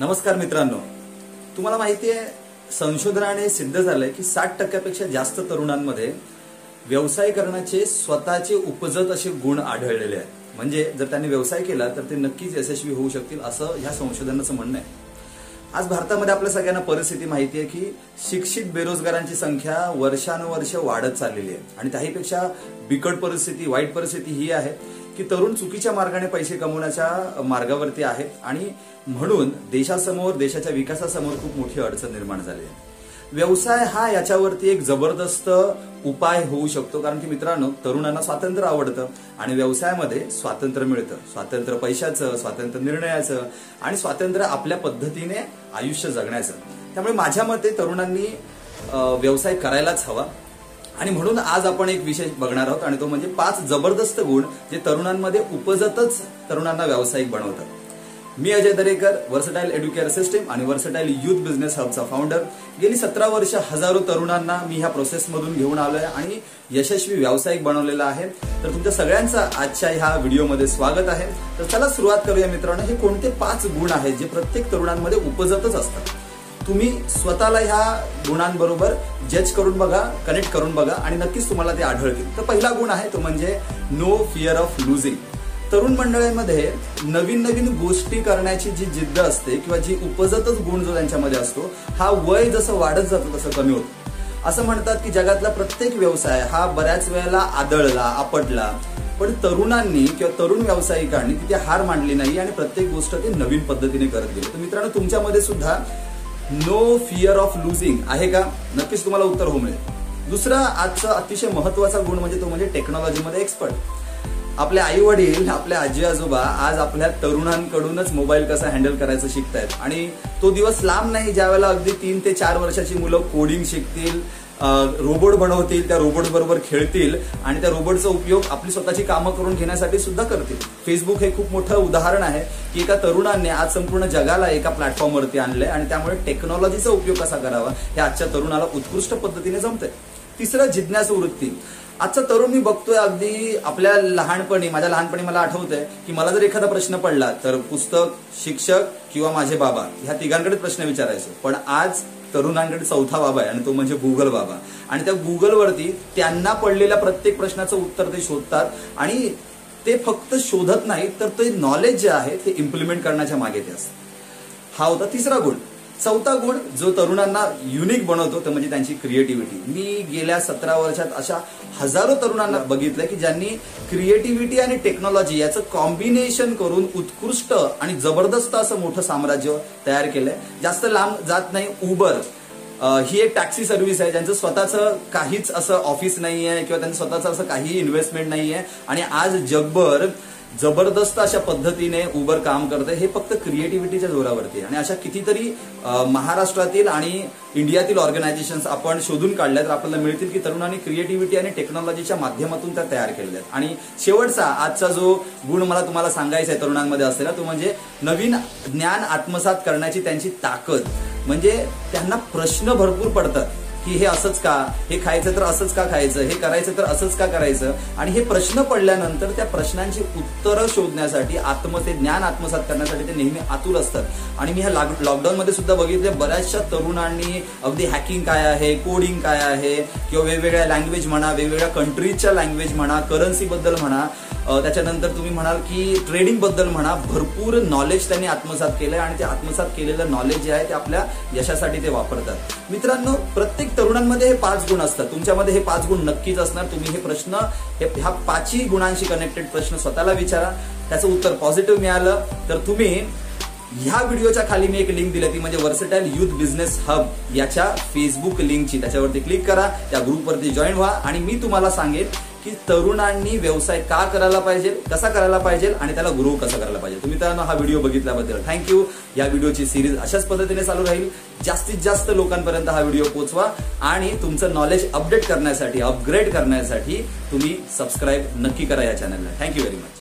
नमस्कार मित्रांनो. तुम्हाला माहिती आहे संशोधनाने सिद्ध झालंय की साठ टक्क्यापेक्षा जास्त तरुणांमध्ये व्यवसाय करण्याचे स्वतःचे उपजत असे गुण आढळलेले आहेत. म्हणजे जर त्यांनी व्यवसाय केला तर ते नक्कीच यशस्वी होऊ शकतील असं ह्या संशोधनाचं म्हणणं आहे. आज भारतामध्ये आपल्या सगळ्यांना परिस्थिती माहिती आहे की शिक्षित बेरोजगारांची संख्या वर्षानुवर्ष वाढत चाललेली आहे. आणि त्याहीपेक्षा बिकट परिस्थिती वाईट परिस्थिती ही आहे की तरुण चुकीच्या मार्गाने पैसे कमवण्याच्या मार्गावरती आहेत आणि म्हणून देशासमोर देशाच्या विकासासमोर खूप मोठी अडचण निर्माण झाली आहे. व्यवसाय हा याच्यावरती एक जबरदस्त उपाय होऊ शकतो. कारण की मित्रांनो तरुणांना स्वातंत्र्य आवडतं आणि व्यवसायामध्ये स्वातंत्र्य मिळतं. स्वातंत्र्य पैशाचं स्वातंत्र्य निर्णयाचं आणि स्वातंत्र्य आपल्या पद्धतीने आयुष्य जगण्याचं. त्यामुळे माझ्या मते तरुणांनी व्यवसाय करायलाच हवा. आणि म्हणून आज आपण एक विषय बघणार आहोत आणि तो म्हणजे पाच जबरदस्त गुण जे तरुणांमध्ये उपजतच तरुणांना व्यावसायिक बनवतात. मी Ajay Darekar versatile educare system आणि वर्सटाईल युथ बिझनेस हबचा फाउंडर गेली सतरा वर्ष हजारो तरुणांना मी ह्या प्रोसेसमधून घेऊन आलोय आणि यशस्वी व्यावसायिक बनवलेला आहे. तर तुमच्या सगळ्यांचं आजच्या ह्या व्हिडिओमध्ये स्वागत आहे. तर चला सुरुवात करूया मित्रांनो. हे कोणते पाच गुण आहेत जे प्रत्येक तरुणांमध्ये उपजतच असतात? तुम्ही स्वतःला ह्या गुणांबरोबर जज करून बघा कनेक्ट करून बघा आणि नक्कीच तुम्हाला ते आढळतील. तर पहिला गुण आहे तो म्हणजे नो फिअर ऑफ लुझिंग तरुण मंडळीमध्ये नवीन नवीन गोष्टी करण्याची जी जिद्द असते किंवा जी उपजतच गुण जो त्यांच्यामध्ये असतो हा वय जसं वाढत जातो तसं कमी होतो. असं म्हणतात की जगातला प्रत्येक व्यवसाय हा बऱ्याच वेळेला आदळला आपटला. पण तरुणांनी किंवा तरुण व्यावसायिकांनी तिथे हार मांडली नाही आणि प्रत्येक गोष्ट ते नवीन पद्धतीने करत गेले. तर मित्रांनो तुमच्यामध्ये सुद्धा नो फिअर ऑफ लुझिंग आहे का? नक्कीच तुम्हाला उत्तर हो मिळेल. दुसरा आजचा अतिशय महत्त्वाचा गुण म्हणजे तो म्हणजे टेक्नॉलॉजीमध्ये एक्सपर्ट आपले आई वडील आपले आजी आजोबा आज आपल्या तरुणांकडूनच मोबाईल कसा हँडल करायचं शिकतायत. आणि तो दिवस लांब नाही ज्यावेळेला अगदी तीन ते चार वर्षाची मुलं कोडिंग शिकतील रोबोट बनवतील त्या रोबोट बरोबर खेळतील आणि त्या रोबोटचा उपयोग आपली स्वतःची कामं करून घेण्यासाठी सुद्धा करतील. फेसबुक हे खूप मोठं उदाहरण आहे की एका तरुणाने आज संपूर्ण जगाला एका प्लॅटफॉर्मवरती आणलंय आणि त्यामुळे टेक्नॉलॉजीचा उपयोग कसा करावा हे आजच्या तरुणाला उत्कृष्ट पद्धतीने जमतंय. तिसरं जिज्ञास वृत्ती. आजचा तरुण मी बघतोय अगदी आपल्या लहानपणी माझ्या लहानपणी मला आठवतंय की मला जर एखादा प्रश्न पडला तर पुस्तक शिक्षक किंवा माझे बाबा ह्या तिघांकडे प्रश्न विचारायचो. पण आज तरुणांकडे चौथा बाबा आहे आणि तो म्हणजे गुगल बाबा. आणि त्या गुगलवरती त्यांना पडलेल्या प्रत्येक प्रश्नाचं उत्तर ते शोधतात आणि ते फक्त शोधत नाही तर ते नॉलेज जे आहे ते इम्प्लिमेंट करण्याच्या मागे ते असतात. हा होता तिसरा गुण. चौथा गुण जो तरुणांना युनिक बनवतो तो म्हणजे त्यांची क्रिएटिव्हिटी मी गेल्या सतरा वर्षात अशा हजारो तरुणांना बघितलं की ज्यांनी क्रिएटिव्हिटी आणि टेक्नॉलॉजी याचं कॉम्बिनेशन करून उत्कृष्ट आणि जबरदस्त असं मोठं साम्राज्य तयार केलंय. जास्त लांब जात नाही उबर ही एक टॅक्सी सर्व्हिस आहे ज्यांचं स्वतःचं काहीच असं ऑफिस नाही आहे किंवा त्यांचं स्वतःचं असं काही इन्व्हेस्टमेंट नाही आहे आणि आज जगभर जबरदस्त अशा पद्धतीने उबर काम करते हे फक्त क्रिएटिव्हिटीच्या जोरावरती आणि अशा कितीतरी महाराष्ट्रातील आणि इंडियातील ऑर्गनायझेशन्स आपण शोधून काढल्या तर आपल्याला मिळतील की तरुणांनी क्रिएटिव्हिटी आणि टेक्नॉलॉजीच्या माध्यमातून त्या तयार केलेल्या आहेत. आणि शेवटचा आजचा जो गुण मला तुम्हाला सांगायचा आहे तरुणांमध्ये असलेला तो म्हणजे नवीन ज्ञान आत्मसात करण्याची त्यांची ताकद. म्हणजे त्यांना प्रश्न भरपूर पडतात. की हे असंच का? हे खायचं तर असंच का खायचं? हे करायचं तर असंच का करायचं? आणि हे प्रश्न पडल्यानंतर त्या प्रश्नांची उत्तरं शोधण्यासाठी आत्म ते ज्ञान आत्मसात करण्यासाठी ते नेहमी आतुर असतात. आणि मी ह्या लॉकडाऊन मध्ये सुद्धा बघितले बऱ्याचशा तरुणांनी अगदी हॅकिंग काय आहे कोडिंग काय आहे किंवा वेगवेगळ्या लँग्वेज म्हणा वेगवेगळ्या कंट्रीजच्या लँग्वेज म्हणा करन्सी बद्दल म्हणा त्याच्यानंतर तुम्ही म्हणाल की ट्रेडिंगबद्दल म्हणा भरपूर नॉलेज त्यांनी आत्मसात केलंय आणि ते आत्मसात केलेलं नॉलेज जे आहे ते आपल्या यशासाठी ते वापरतात. मित्रांनो प्रत्येक तरुणांमध्ये हे पाच गुण असतात. तुमच्यामध्ये हे पाच गुण नक्कीच असणार. तुम्ही हे प्रश्न हे ह्या पाचही गुणांशी कनेक्टेड प्रश्न स्वतःला विचारा. त्याचं उत्तर पॉझिटिव्ह मिळालं. तर तुम्ही ह्या व्हिडिओच्या खाली मी एक लिंक दिली ती म्हणजे वर्सेटाईल युथ बिझनेस हब याच्या फेसबुक लिंकची त्याच्यावरती क्लिक करा. त्या ग्रुपवरती जॉईन व्हा. आणि मी तुम्हाला सांगेन की तरुणांनी व्यवसाय का करायला पाहिजे कसा करायला पाहिजे आणि त्याला ग्रो कसा करायला पाहिजे. तुम्ही त्यांना हा व्हिडिओ बघितल्याबद्दल थँक्यू या व्हिडिओची सिरीज अशाच पद्धतीने चालू राहील. जास्तीत जास्त लोकांपर्यंत हा व्हिडिओ पोहोचवा आणि तुमचं नॉलेज अपडेट करण्यासाठी अपग्रेड करण्यासाठी तुम्ही सबस्क्राईब नक्की करा या चॅनलला थँक्यू व्हेरी मच